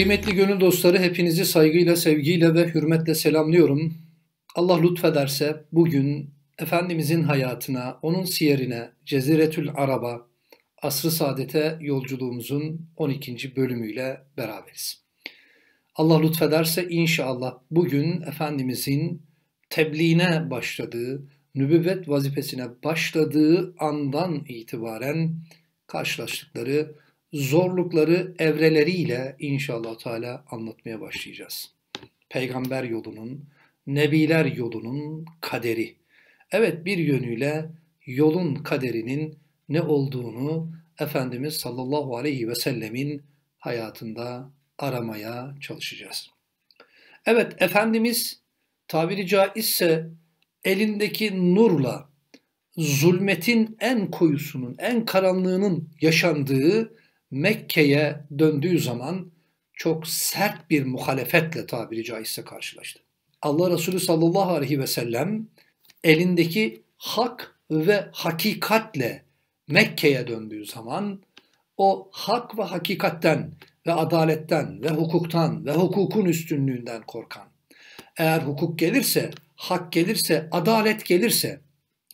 Kıymetli gönül dostları hepinizi saygıyla, sevgiyle ve hürmetle selamlıyorum. Allah lütfederse bugün Efendimizin hayatına, onun siyerine, Ceziretül Araba, Asr-ı Saadet'e yolculuğumuzun 12. bölümüyle beraberiz. Allah lütfederse inşallah bugün Efendimizin tebliğine başladığı, nübüvvet vazifesine başladığı andan itibaren karşılaştıkları zorlukları evreleriyle inşallah Teala anlatmaya başlayacağız. Peygamber yolunun, nebiler yolunun kaderi. Evet bir yönüyle yolun kaderinin ne olduğunu Efendimiz sallallahu aleyhi ve sellemin hayatında aramaya çalışacağız. Evet Efendimiz tabiri caizse elindeki nurla zulmetin en koyusunun, en karanlığının yaşandığı Mekke'ye döndüğü zaman çok sert bir muhalefetle tabiri caizse karşılaştı. Allah Resulü sallallahu aleyhi ve sellem elindeki hak ve hakikatle Mekke'ye döndüğü zaman o hak ve hakikatten ve adaletten ve hukuktan ve hukukun üstünlüğünden korkan. Eğer hukuk gelirse, hak gelirse, adalet gelirse,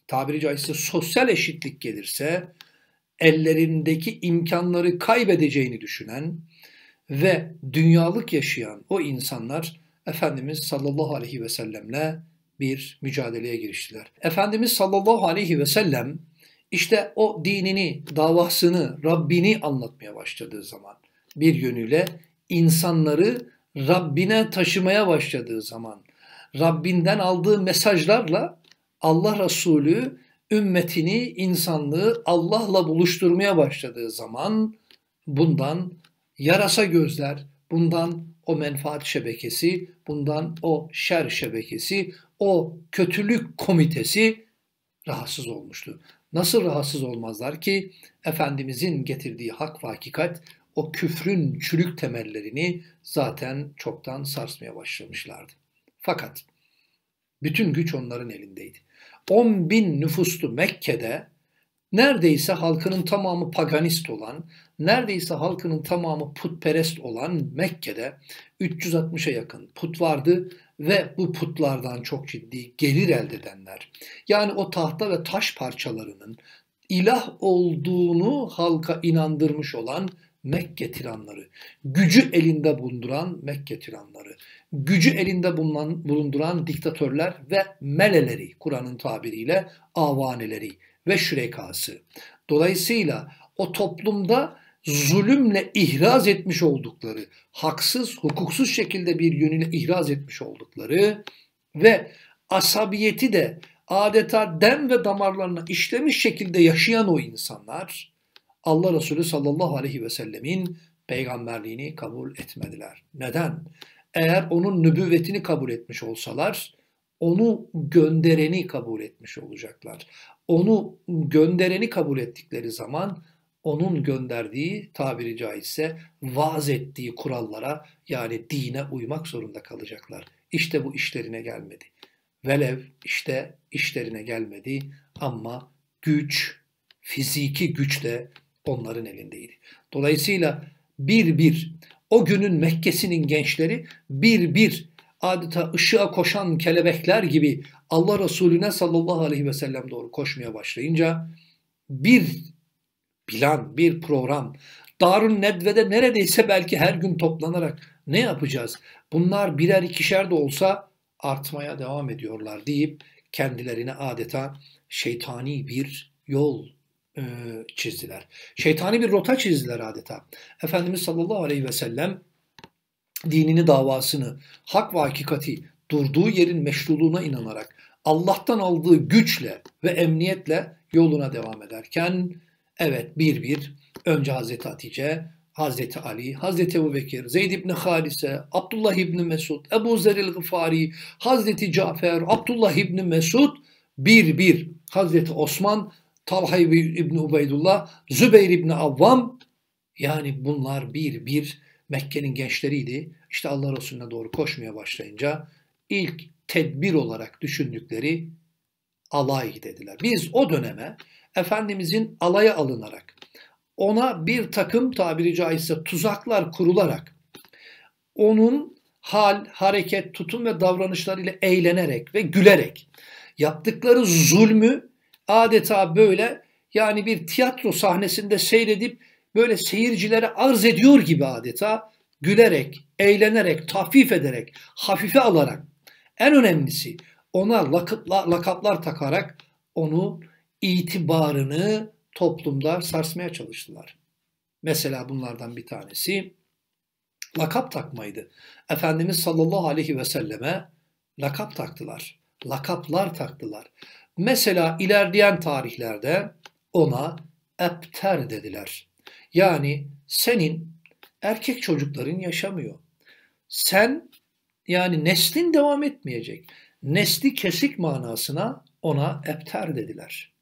tabiri caizse sosyal eşitlik gelirse, ellerindeki imkanları kaybedeceğini düşünen ve dünyalık yaşayan o insanlar Efendimiz sallallahu aleyhi ve sellemle bir mücadeleye giriştiler. Efendimiz sallallahu aleyhi ve sellem işte o dinini, davasını, Rabbini anlatmaya başladığı zaman bir yönüyle insanları Rabbine taşımaya başladığı zaman Rabbinden aldığı mesajlarla Allah Resulü ümmetini, insanlığı Allah'la buluşturmaya başladığı zaman bundan yarasa gözler, bundan o menfaat şebekesi, bundan o şer şebekesi, o kötülük komitesi rahatsız olmuştu. Nasıl rahatsız olmazlar ki Efendimizin getirdiği hak ve hakikat o küfrün çürük temellerini zaten çoktan sarsmaya başlamışlardı. Fakat bütün güç onların elindeydi. 10 bin nüfuslu Mekke'de neredeyse halkının tamamı paganist olan, neredeyse halkının tamamı putperest olan Mekke'de 360'a yakın put vardı ve bu putlardan çok ciddi gelir elde edenler. Yani o tahta ve taş parçalarının ilah olduğunu halka inandırmış olan Mekke tiranları, gücü elinde bulunduran Mekke tiranları, gücü elinde bulunan, bulunduran diktatörler ve meleleri, Kur'an'ın tabiriyle avaneleri ve şürekası. Dolayısıyla o toplumda zulümle ihraz etmiş oldukları, haksız, hukuksuz şekilde bir yönüyle ihraz etmiş oldukları ve asabiyeti de adeta dem ve damarlarına işlemiş şekilde yaşayan o insanlar Allah Resulü sallallahu aleyhi ve sellemin peygamberliğini kabul etmediler. Neden? Eğer onun nübüvvetini kabul etmiş olsalar onu göndereni kabul etmiş olacaklar. Onu göndereni kabul ettikleri zaman onun gönderdiği tabiri caizse vaaz ettiği kurallara yani dine uymak zorunda kalacaklar. İşte bu işlerine gelmedi. Velev işte işlerine gelmedi ama güç, fiziki güç de onların elindeydi. Dolayısıyla bir bir o günün Mekke'sinin gençleri bir bir adeta ışığa koşan kelebekler gibi Allah Resulüne sallallahu aleyhi ve sellem doğru koşmaya başlayınca bir plan, bir program, Darun Nedve'de neredeyse belki her gün toplanarak ne yapacağız? Bunlar birer ikişer de olsa artmaya devam ediyorlar deyip kendilerine adeta şeytani bir yol e, çizdiler. Şeytani bir rota çizdiler adeta. Efendimiz sallallahu aleyhi ve sellem dinini, davasını, hak ve hakikati durduğu yerin meşruluğuna inanarak Allah'tan aldığı güçle ve emniyetle yoluna devam ederken evet bir bir önce Hazreti Hatice, Hazreti Ali, Hazreti Ebu Bekir, Zeyd ibn Halise, Abdullah ibn Mesud, Ebu Zeril Gıfari, Hazreti Cafer, Abdullah ibn Mesud bir bir Hazreti Osman Talha İbni Ubeydullah, Zübeyir İbni Avvam yani bunlar bir bir Mekke'nin gençleriydi. İşte Allah Resulüne doğru koşmaya başlayınca ilk tedbir olarak düşündükleri alay dediler. Biz o döneme Efendimizin alaya alınarak ona bir takım tabiri caizse tuzaklar kurularak onun hal, hareket, tutum ve davranışlarıyla eğlenerek ve gülerek yaptıkları zulmü adeta böyle yani bir tiyatro sahnesinde seyredip böyle seyircilere arz ediyor gibi adeta gülerek, eğlenerek, tahfif ederek, hafife alarak en önemlisi ona lakaplar takarak onu itibarını toplumda sarsmaya çalıştılar. Mesela bunlardan bir tanesi lakap takmaydı. Efendimiz sallallahu aleyhi ve selleme lakap taktılar. Lakaplar taktılar. Mesela ilerleyen tarihlerde ona epter dediler. Yani senin erkek çocukların yaşamıyor. Sen yani neslin devam etmeyecek. Nesli kesik manasına ona epter dediler.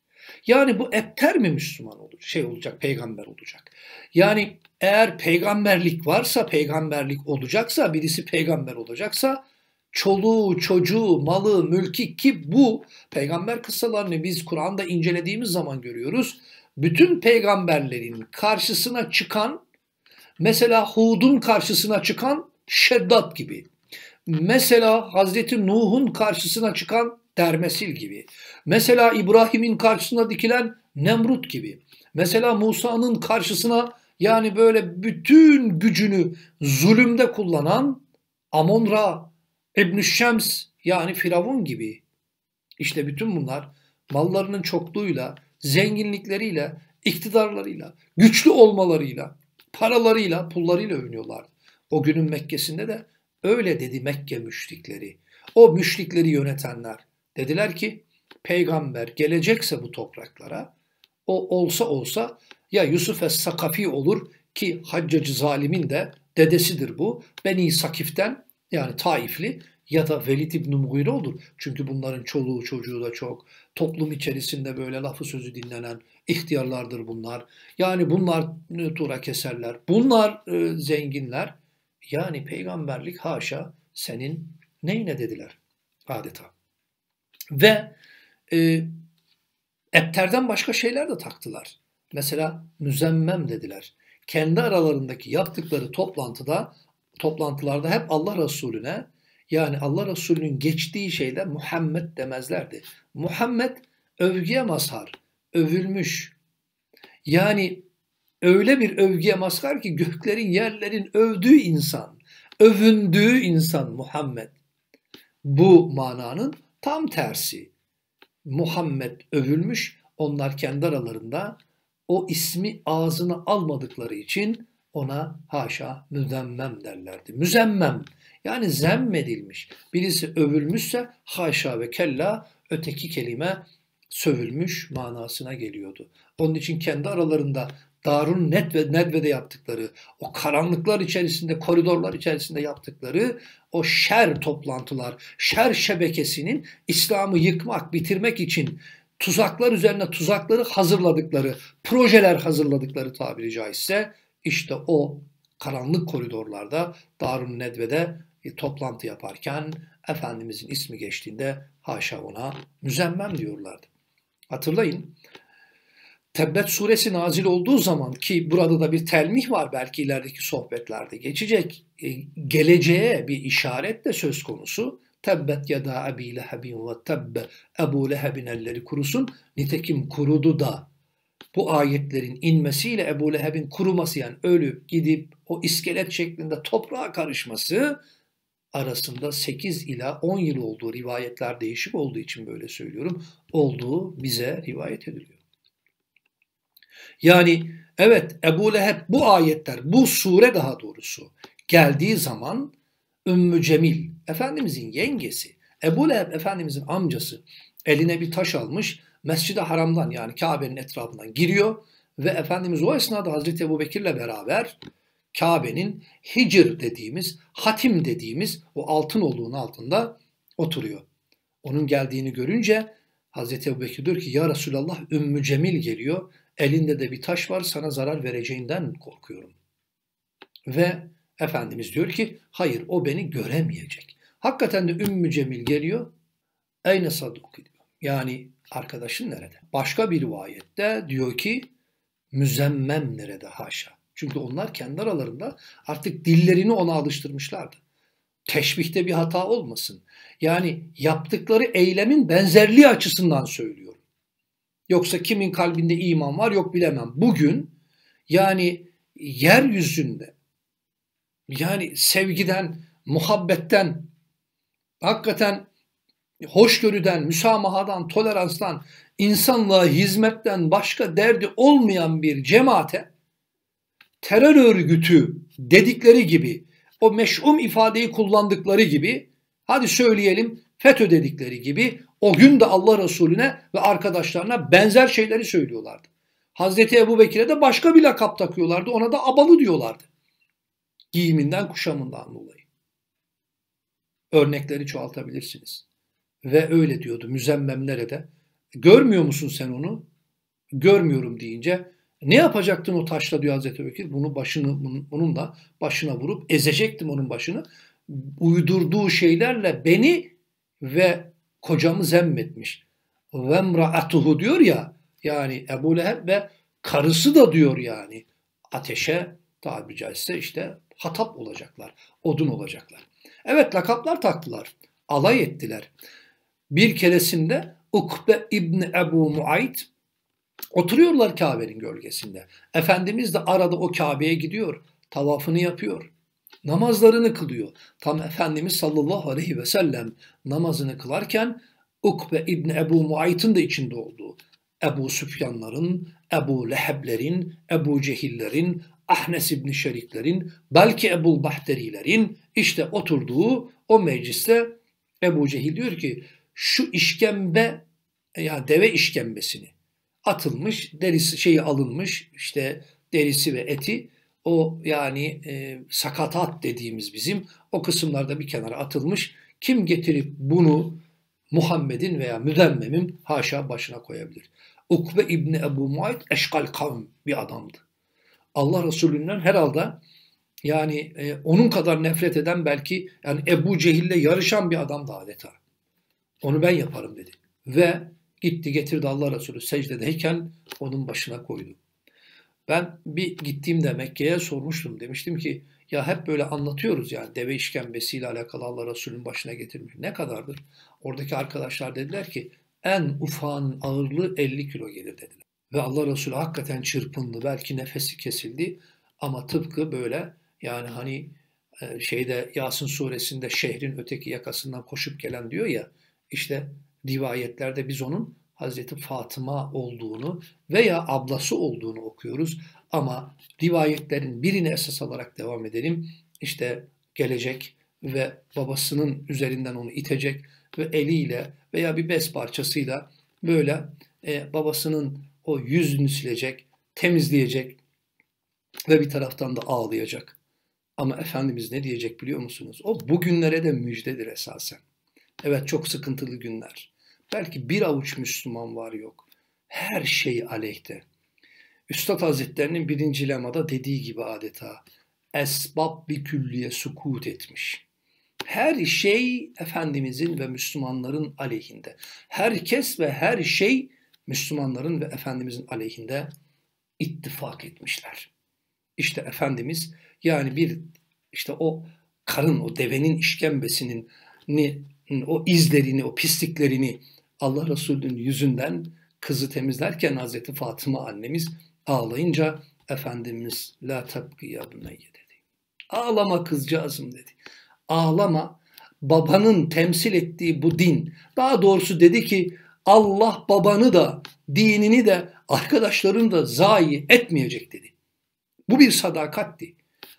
Yani bu epter mi Müslüman olacak, şey olacak, peygamber olacak? Yani eğer peygamberlik varsa, peygamberlik olacaksa, birisi peygamber olacaksa çoluğu, çocuğu, malı, mülki ki bu peygamber kıssalarını biz Kur'an'da incelediğimiz zaman görüyoruz. Bütün peygamberlerin karşısına çıkan mesela Hud'un karşısına çıkan Şeddat gibi. Mesela Hazreti Nuh'un karşısına çıkan Dermesil gibi. Mesela İbrahim'in karşısına dikilen Nemrut gibi. Mesela Musa'nın karşısına yani böyle bütün gücünü zulümde kullanan Amonra, İbn Şems yani Firavun gibi. İşte bütün bunlar mallarının çokluğuyla, zenginlikleriyle, iktidarlarıyla, güçlü olmalarıyla, paralarıyla, pullarıyla övünüyorlar. O günün Mekke'sinde de öyle dedi Mekke müşrikleri. O müşrikleri yönetenler dediler ki peygamber gelecekse bu topraklara o olsa olsa ya Yusuf es-Sakafi olur ki Haccacı Zalim'in de dedesidir bu. Beni Sakif'ten yani Taifli ya da Velid İbn Mughire olur. Çünkü bunların çoluğu çocuğu da çok. Toplum içerisinde böyle lafı sözü dinlenen ihtiyarlardır bunlar. Yani bunlar tura keserler. Bunlar e, zenginler. Yani peygamberlik haşa senin neyine dediler adeta. Ve e, epterden başka şeyler de taktılar. Mesela müzemmem dediler. Kendi aralarındaki yaptıkları toplantıda toplantılarda hep Allah Resulüne yani Allah Resulü'nün geçtiği şeyde Muhammed demezlerdi. Muhammed övgüye mazhar, övülmüş. Yani öyle bir övgüye mazhar ki göklerin yerlerin övdüğü insan, övündüğü insan Muhammed. Bu mananın tam tersi. Muhammed övülmüş, onlar kendi aralarında o ismi ağzına almadıkları için ona haşa müzemmem derlerdi. Müzemmem yani zemmedilmiş. Birisi övülmüşse haşa ve kella öteki kelime sövülmüş manasına geliyordu. Onun için kendi aralarında Darun Net ve Nedve'de yaptıkları, o karanlıklar içerisinde, koridorlar içerisinde yaptıkları o şer toplantılar, şer şebekesinin İslam'ı yıkmak, bitirmek için tuzaklar üzerine tuzakları hazırladıkları, projeler hazırladıkları tabiri caizse işte o karanlık koridorlarda Darun Nedve'de bir toplantı yaparken Efendimizin ismi geçtiğinde haşa ona müzemmem diyorlardı. Hatırlayın Tebbet suresi nazil olduğu zaman ki burada da bir telmih var belki ilerideki sohbetlerde geçecek. E, geleceğe bir işaret de söz konusu. Tebbet ya da Ebi Lehebin ve tebbe Ebu Lehebin elleri kurusun. Nitekim kurudu da bu ayetlerin inmesiyle Ebu Leheb'in kuruması yani ölüp gidip o iskelet şeklinde toprağa karışması arasında 8 ila 10 yıl olduğu rivayetler değişik olduğu için böyle söylüyorum. Olduğu bize rivayet ediliyor. Yani evet Ebu Leheb bu ayetler, bu sure daha doğrusu geldiği zaman Ümmü Cemil, Efendimizin yengesi, Ebu Leheb Efendimizin amcası eline bir taş almış, Mescid-i Haram'dan yani Kabe'nin etrafından giriyor ve Efendimiz o esnada Hazreti Ebu Bekir'le beraber Kabe'nin Hicr dediğimiz, hatim dediğimiz o altın olduğunun altında oturuyor. Onun geldiğini görünce Hazreti Ebu Bekir diyor ki ya Resulallah Ümmü Cemil geliyor. Elinde de bir taş var sana zarar vereceğinden korkuyorum. Ve Efendimiz diyor ki hayır o beni göremeyecek. Hakikaten de Ümmü Cemil geliyor. Eyne saduk diyor. Yani arkadaşın nerede? Başka bir rivayette diyor ki müzemmem nerede haşa. Çünkü onlar kendi aralarında artık dillerini ona alıştırmışlardı. Teşbihte bir hata olmasın. Yani yaptıkları eylemin benzerliği açısından söylüyorum. Yoksa kimin kalbinde iman var yok bilemem. Bugün yani yeryüzünde yani sevgiden, muhabbetten, hakikaten hoşgörüden, müsamahadan, toleranstan, insanlığa hizmetten başka derdi olmayan bir cemaate terör örgütü dedikleri gibi o meş'um ifadeyi kullandıkları gibi hadi söyleyelim FETÖ dedikleri gibi o gün de Allah Resulüne ve arkadaşlarına benzer şeyleri söylüyorlardı. Hazreti Ebu Bekir'e de başka bir lakap takıyorlardı. Ona da abalı diyorlardı. Giyiminden kuşamından dolayı. Örnekleri çoğaltabilirsiniz. Ve öyle diyordu müzemmemlere de. Görmüyor musun sen onu? Görmüyorum deyince ne yapacaktın o taşla diyor Hazreti Bekir. Bunu başını bunun da başına vurup ezecektim onun başını. Uydurduğu şeylerle beni ve kocamı zemmetmiş. Ve mraatuhu diyor ya yani Ebu Leheb ve karısı da diyor yani ateşe tabiri caizse işte hatap olacaklar, odun olacaklar. Evet lakaplar taktılar, alay ettiler. Bir keresinde Ukbe İbni Ebu Muayt oturuyorlar Kabe'nin gölgesinde. Efendimiz de arada o Kabe'ye gidiyor, tavafını yapıyor. Namazlarını kılıyor. Tam Efendimiz sallallahu aleyhi ve sellem namazını kılarken Ukbe İbni Ebu Muayt'ın da içinde olduğu Ebu Süfyanların, Ebu Leheblerin, Ebu Cehillerin, Ahnes İbni Şeriklerin, belki Ebu Bahterilerin işte oturduğu o mecliste Ebu Cehil diyor ki şu işkembe yani deve işkembesini atılmış, derisi şeyi alınmış işte derisi ve eti o yani e, sakatat dediğimiz bizim o kısımlarda bir kenara atılmış. Kim getirip bunu Muhammed'in veya Müdemmemin haşa başına koyabilir. Ukbe İbni Ebu Muayt eşkal kavm bir adamdı. Allah Resulü'nden herhalde yani e, onun kadar nefret eden belki yani Ebu Cehil'le yarışan bir adam da adeta. Onu ben yaparım dedi. Ve gitti getirdi Allah Resulü secdedeyken onun başına koydu. Ben bir gittiğimde Mekke'ye sormuştum. Demiştim ki ya hep böyle anlatıyoruz yani deve işkembesiyle alakalı Allah Resulü'nün başına getirmiş. Ne kadardır? Oradaki arkadaşlar dediler ki en ufağın ağırlığı 50 kilo gelir dediler. Ve Allah Resulü hakikaten çırpındı. Belki nefesi kesildi ama tıpkı böyle yani hani e, şeyde Yasin suresinde şehrin öteki yakasından koşup gelen diyor ya işte rivayetlerde biz onun Hazreti Fatıma olduğunu veya ablası olduğunu okuyoruz. Ama rivayetlerin birini esas alarak devam edelim. İşte gelecek ve babasının üzerinden onu itecek ve eliyle veya bir bez parçasıyla böyle e, babasının o yüzünü silecek, temizleyecek ve bir taraftan da ağlayacak. Ama Efendimiz ne diyecek biliyor musunuz? O bugünlere de müjdedir esasen. Evet çok sıkıntılı günler. Belki bir avuç Müslüman var yok. Her şey aleyhte. Üstad Hazretlerinin birinci lemada dediği gibi adeta esbab bir külliye sukut etmiş. Her şey Efendimizin ve Müslümanların aleyhinde. Herkes ve her şey Müslümanların ve Efendimizin aleyhinde ittifak etmişler. İşte Efendimiz yani bir işte o karın, o devenin işkembesinin ni, o izlerini, o pisliklerini Allah Resulü'nün yüzünden kızı temizlerken Hazreti Fatıma annemiz ağlayınca Efendimiz la tabki ya dedi. Ağlama kızcağızım dedi. Ağlama babanın temsil ettiği bu din. Daha doğrusu dedi ki Allah babanı da dinini de arkadaşlarını da zayi etmeyecek dedi. Bu bir sadakatti.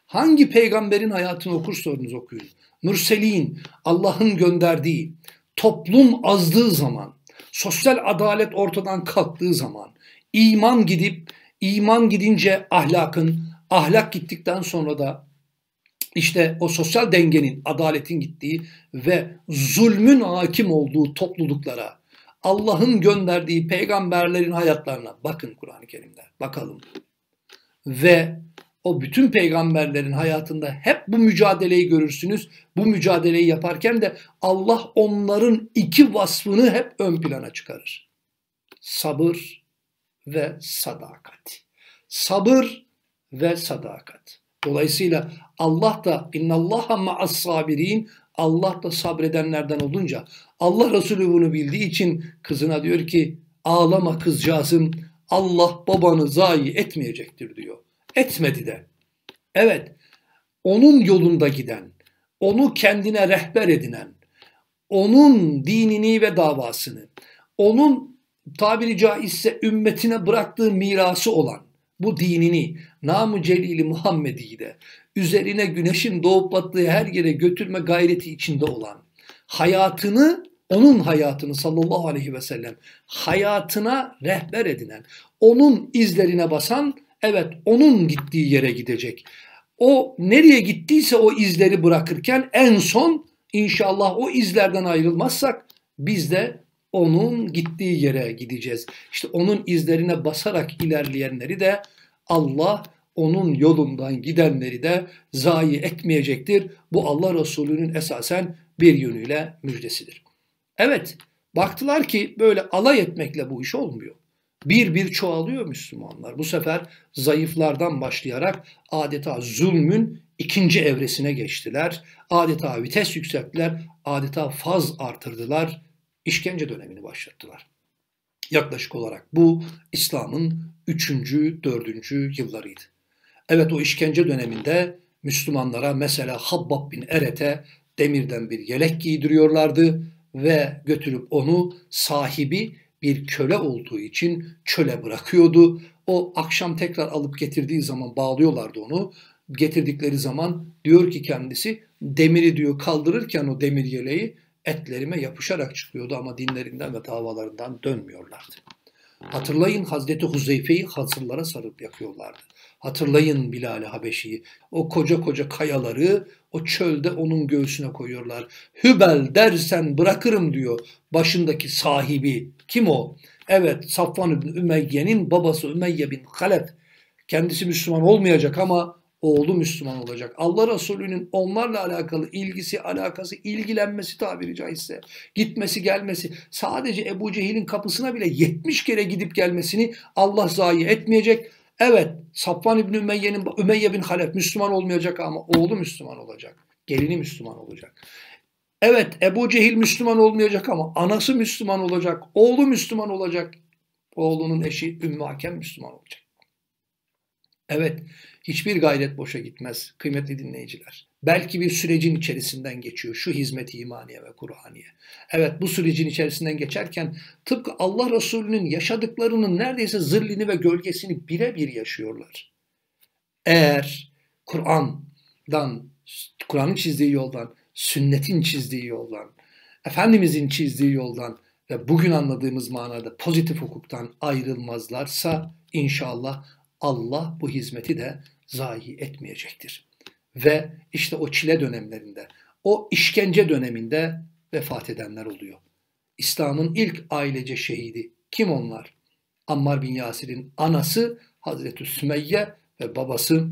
Hangi peygamberin hayatını okursanız okuyun. Mürselin, Allah'ın gönderdiği, toplum azdığı zaman, sosyal adalet ortadan kalktığı zaman, iman gidip, iman gidince ahlakın, ahlak gittikten sonra da işte o sosyal dengenin, adaletin gittiği ve zulmün hakim olduğu topluluklara, Allah'ın gönderdiği peygamberlerin hayatlarına bakın Kur'an-ı Kerim'de, bakalım. Ve o bütün peygamberlerin hayatında hep bu mücadeleyi görürsünüz. Bu mücadeleyi yaparken de Allah onların iki vasfını hep ön plana çıkarır. Sabır ve sadakat. Sabır ve sadakat. Dolayısıyla Allah da innallaha ma'as sabirin Allah da sabredenlerden olunca Allah Resulü bunu bildiği için kızına diyor ki ağlama kızcağızım Allah babanı zayi etmeyecektir diyor. Etmedi de. Evet onun yolunda giden, onu kendine rehber edinen, onun dinini ve davasını, onun tabiri caizse ümmetine bıraktığı mirası olan bu dinini, namı celili Muhammed'i de üzerine güneşin doğup battığı her yere götürme gayreti içinde olan, hayatını, onun hayatını sallallahu aleyhi ve sellem hayatına rehber edinen, onun izlerine basan, evet onun gittiği yere gidecek. O nereye gittiyse o izleri bırakırken en son inşallah o izlerden ayrılmazsak biz de onun gittiği yere gideceğiz. İşte onun izlerine basarak ilerleyenleri de Allah onun yolundan gidenleri de zayi etmeyecektir. Bu Allah Resulü'nün esasen bir yönüyle müjdesidir. Evet, baktılar ki böyle alay etmekle bu iş olmuyor. Bir bir çoğalıyor Müslümanlar. Bu sefer zayıflardan başlayarak adeta zulmün ikinci evresine geçtiler. Adeta vites yükselttiler, adeta faz artırdılar, işkence dönemini başlattılar. Yaklaşık olarak bu İslam'ın üçüncü, dördüncü yıllarıydı. Evet o işkence döneminde Müslümanlara mesela Habbab bin Eret'e demirden bir yelek giydiriyorlardı ve götürüp onu sahibi bir köle olduğu için çöle bırakıyordu. O akşam tekrar alıp getirdiği zaman bağlıyorlardı onu. Getirdikleri zaman diyor ki kendisi demiri diyor kaldırırken o demir yeleği etlerime yapışarak çıkıyordu ama dinlerinden ve davalarından dönmüyorlardı. Hatırlayın Hazreti Huzeyfe'yi hasırlara sarıp yakıyorlardı. Hatırlayın Bilal-i Habeşi'yi. O koca koca kayaları o çölde onun göğsüne koyuyorlar. Hübel dersen bırakırım diyor başındaki sahibi. Kim o? Evet Safvan bin Ümeyye'nin babası Ümeyye bin Halef. Kendisi Müslüman olmayacak ama oğlu Müslüman olacak. Allah Resulü'nün onlarla alakalı ilgisi, alakası, ilgilenmesi tabiri caizse, gitmesi, gelmesi, sadece Ebu Cehil'in kapısına bile 70 kere gidip gelmesini Allah zayi etmeyecek. Evet, Safvan İbni Ümeyye'nin Ümeyye bin Halef Müslüman olmayacak ama oğlu Müslüman olacak. Gelini Müslüman olacak. Evet, Ebu Cehil Müslüman olmayacak ama anası Müslüman olacak, oğlu Müslüman olacak. Oğlunun eşi Ümmü Hakem Müslüman olacak. Evet, hiçbir gayret boşa gitmez kıymetli dinleyiciler. Belki bir sürecin içerisinden geçiyor şu hizmet-i imaniye ve Kur'aniye. Evet bu sürecin içerisinden geçerken tıpkı Allah Resulü'nün yaşadıklarının neredeyse zırlini ve gölgesini birebir yaşıyorlar. Eğer Kur'an'dan, Kur'an'ın çizdiği yoldan, sünnetin çizdiği yoldan, Efendimizin çizdiği yoldan ve bugün anladığımız manada pozitif hukuktan ayrılmazlarsa inşallah Allah bu hizmeti de zayi etmeyecektir. Ve işte o çile dönemlerinde, o işkence döneminde vefat edenler oluyor. İslam'ın ilk ailece şehidi. Kim onlar? Ammar bin Yasir'in anası Hazreti Sümeyye ve babası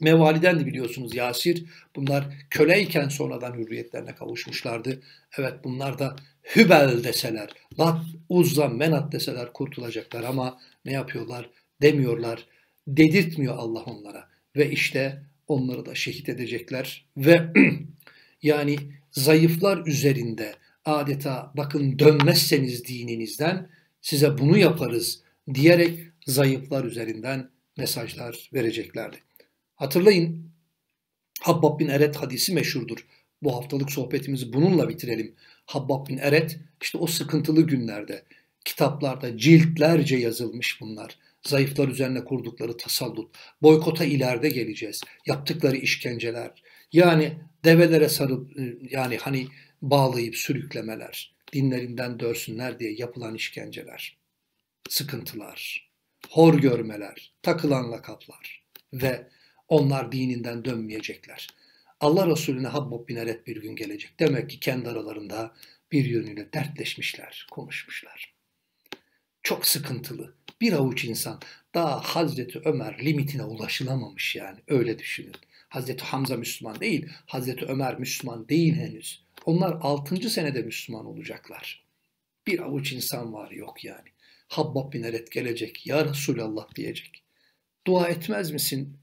Mevali'den de biliyorsunuz Yasir. Bunlar köleyken sonradan hürriyetlerine kavuşmuşlardı. Evet bunlar da Hübel deseler, Lat, Uzza, Menat deseler kurtulacaklar ama ne yapıyorlar? Demiyorlar dedirtmiyor Allah onlara. Ve işte onları da şehit edecekler. Ve yani zayıflar üzerinde adeta bakın dönmezseniz dininizden size bunu yaparız diyerek zayıflar üzerinden mesajlar vereceklerdi. Hatırlayın Habbab bin Eret hadisi meşhurdur. Bu haftalık sohbetimizi bununla bitirelim. Habbab bin Eret işte o sıkıntılı günlerde kitaplarda ciltlerce yazılmış bunlar zayıflar üzerine kurdukları tasallut, boykota ileride geleceğiz, yaptıkları işkenceler, yani develere sarıp e, yani hani bağlayıp sürüklemeler, dinlerinden dörsünler diye yapılan işkenceler, sıkıntılar, hor görmeler, takılan lakaplar. Ve onlar dininden dönmeyecekler. Allah Resulüne Habbab bin Eret bir gün gelecek. Demek ki kendi aralarında bir yönüyle dertleşmişler, konuşmuşlar. Çok sıkıntılı, bir avuç insan daha Hazreti Ömer limitine ulaşılamamış yani öyle düşünün. Hazreti Hamza Müslüman değil, Hazreti Ömer Müslüman değil henüz. Onlar 6. senede Müslüman olacaklar. Bir avuç insan var yok yani. Habbab bin Eret gelecek, ya Resulallah diyecek. Dua etmez misin?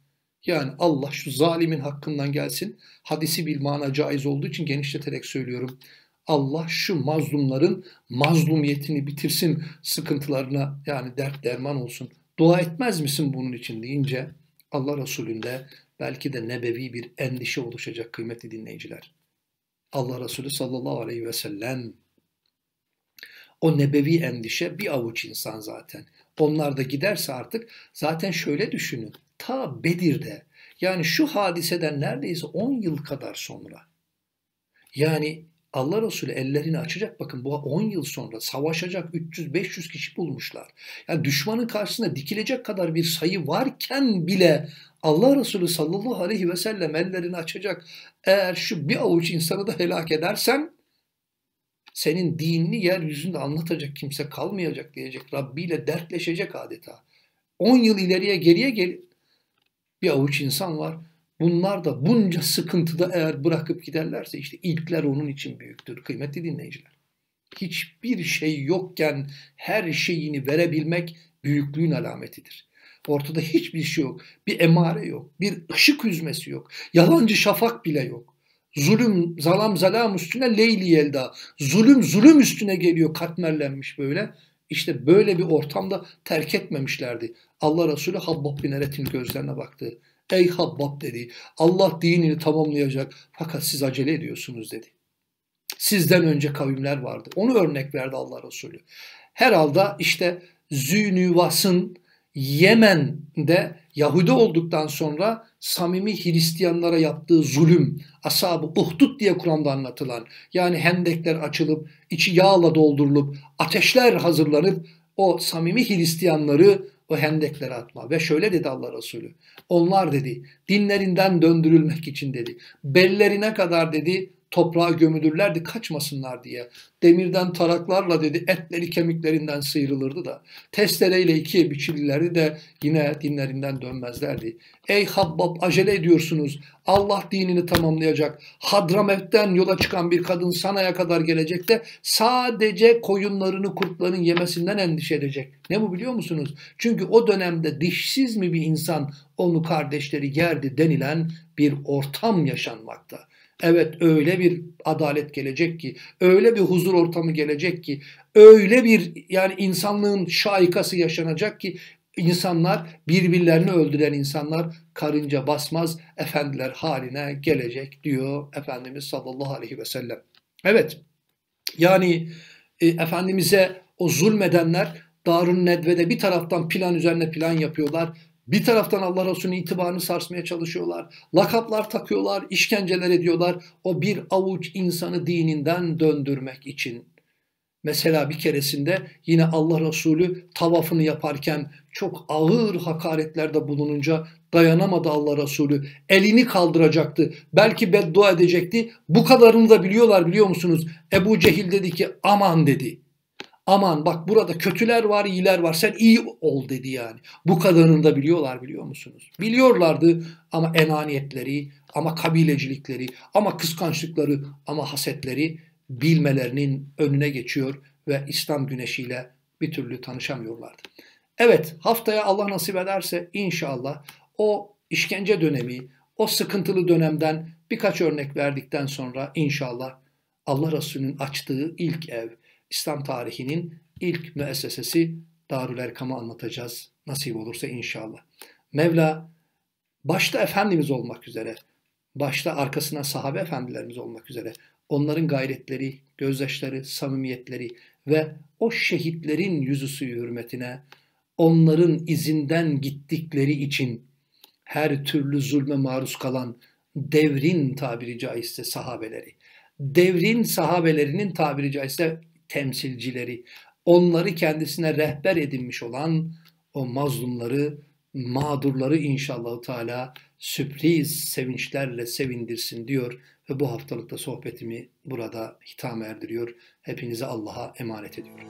Yani Allah şu zalimin hakkından gelsin. Hadisi bir mana caiz olduğu için genişleterek söylüyorum. Allah şu mazlumların mazlumiyetini bitirsin, sıkıntılarına yani dert derman olsun. Dua etmez misin bunun için deyince Allah Resulü'nde belki de nebevi bir endişe oluşacak kıymetli dinleyiciler. Allah Resulü sallallahu aleyhi ve sellem o nebevi endişe bir avuç insan zaten. Onlar da giderse artık zaten şöyle düşünün. Ta Bedir'de yani şu hadiseden neredeyse 10 yıl kadar sonra yani Allah Resulü ellerini açacak bakın bu 10 yıl sonra savaşacak 300-500 kişi bulmuşlar. Yani düşmanın karşısında dikilecek kadar bir sayı varken bile Allah Resulü sallallahu aleyhi ve sellem ellerini açacak. Eğer şu bir avuç insanı da helak edersen senin dinini yeryüzünde anlatacak kimse kalmayacak diyecek. Rabbi ile dertleşecek adeta. 10 yıl ileriye geriye gel bir avuç insan var. Bunlar da bunca sıkıntıda eğer bırakıp giderlerse işte ilkler onun için büyüktür kıymetli dinleyiciler. Hiçbir şey yokken her şeyini verebilmek büyüklüğün alametidir. Ortada hiçbir şey yok. Bir emare yok. Bir ışık yüzmesi yok. Yalancı şafak bile yok. Zulüm, zalam zalam üstüne leyli yelda. Zulüm zulüm üstüne geliyor katmerlenmiş böyle. İşte böyle bir ortamda terk etmemişlerdi. Allah Resulü Habbab bin Eret'in gözlerine baktı. Ey Habbab dedi. Allah dinini tamamlayacak fakat siz acele ediyorsunuz dedi. Sizden önce kavimler vardı. Onu örnek verdi Allah Resulü. Herhalde işte Zünüvas'ın Yemen'de Yahudi olduktan sonra samimi Hristiyanlara yaptığı zulüm, asabı uhdud diye Kur'an'da anlatılan yani hendekler açılıp içi yağla doldurulup ateşler hazırlanıp o samimi Hristiyanları o hendeklere atma. Ve şöyle dedi Allah Resulü. Onlar dedi dinlerinden döndürülmek için dedi. Bellerine kadar dedi toprağa gömülürlerdi kaçmasınlar diye. Demirden taraklarla dedi etleri kemiklerinden sıyrılırdı da testereyle ikiye biçilirlerdi de yine dinlerinden dönmezlerdi. Ey Habbab acele ediyorsunuz. Allah dinini tamamlayacak. Hadramet'ten yola çıkan bir kadın Sana'ya kadar gelecek de sadece koyunlarını kurtların yemesinden endişe edecek. Ne bu biliyor musunuz? Çünkü o dönemde dişsiz mi bir insan onu kardeşleri yerdi denilen bir ortam yaşanmakta. Evet öyle bir adalet gelecek ki, öyle bir huzur ortamı gelecek ki, öyle bir yani insanlığın şaikası yaşanacak ki insanlar birbirlerini öldüren insanlar karınca basmaz efendiler haline gelecek diyor Efendimiz sallallahu aleyhi ve sellem. Evet yani e, Efendimiz'e o zulmedenler Darun Nedve'de bir taraftan plan üzerine plan yapıyorlar. Bir taraftan Allah Resulü'nün itibarını sarsmaya çalışıyorlar. Lakaplar takıyorlar, işkenceler ediyorlar. O bir avuç insanı dininden döndürmek için. Mesela bir keresinde yine Allah Resulü tavafını yaparken çok ağır hakaretlerde bulununca dayanamadı Allah Resulü. Elini kaldıracaktı. Belki beddua edecekti. Bu kadarını da biliyorlar biliyor musunuz? Ebu Cehil dedi ki aman dedi. Aman bak burada kötüler var, iyiler var. Sen iyi ol dedi yani. Bu kadarını da biliyorlar biliyor musunuz? Biliyorlardı ama enaniyetleri, ama kabilecilikleri, ama kıskançlıkları, ama hasetleri bilmelerinin önüne geçiyor ve İslam güneşiyle bir türlü tanışamıyorlardı. Evet haftaya Allah nasip ederse inşallah o işkence dönemi, o sıkıntılı dönemden birkaç örnek verdikten sonra inşallah Allah Resulü'nün açtığı ilk ev, İslam tarihinin ilk müessesesi Darül Erkam'ı anlatacağız. Nasip olursa inşallah. Mevla başta Efendimiz olmak üzere, başta arkasına sahabe efendilerimiz olmak üzere onların gayretleri, gözyaşları, samimiyetleri ve o şehitlerin yüzüsü hürmetine onların izinden gittikleri için her türlü zulme maruz kalan devrin tabiri caizse sahabeleri, devrin sahabelerinin tabiri caizse temsilcileri, onları kendisine rehber edinmiş olan o mazlumları, mağdurları inşallah Teala sürpriz sevinçlerle sevindirsin diyor ve bu haftalıkta sohbetimi burada hitam erdiriyor. Hepinize Allah'a emanet ediyorum.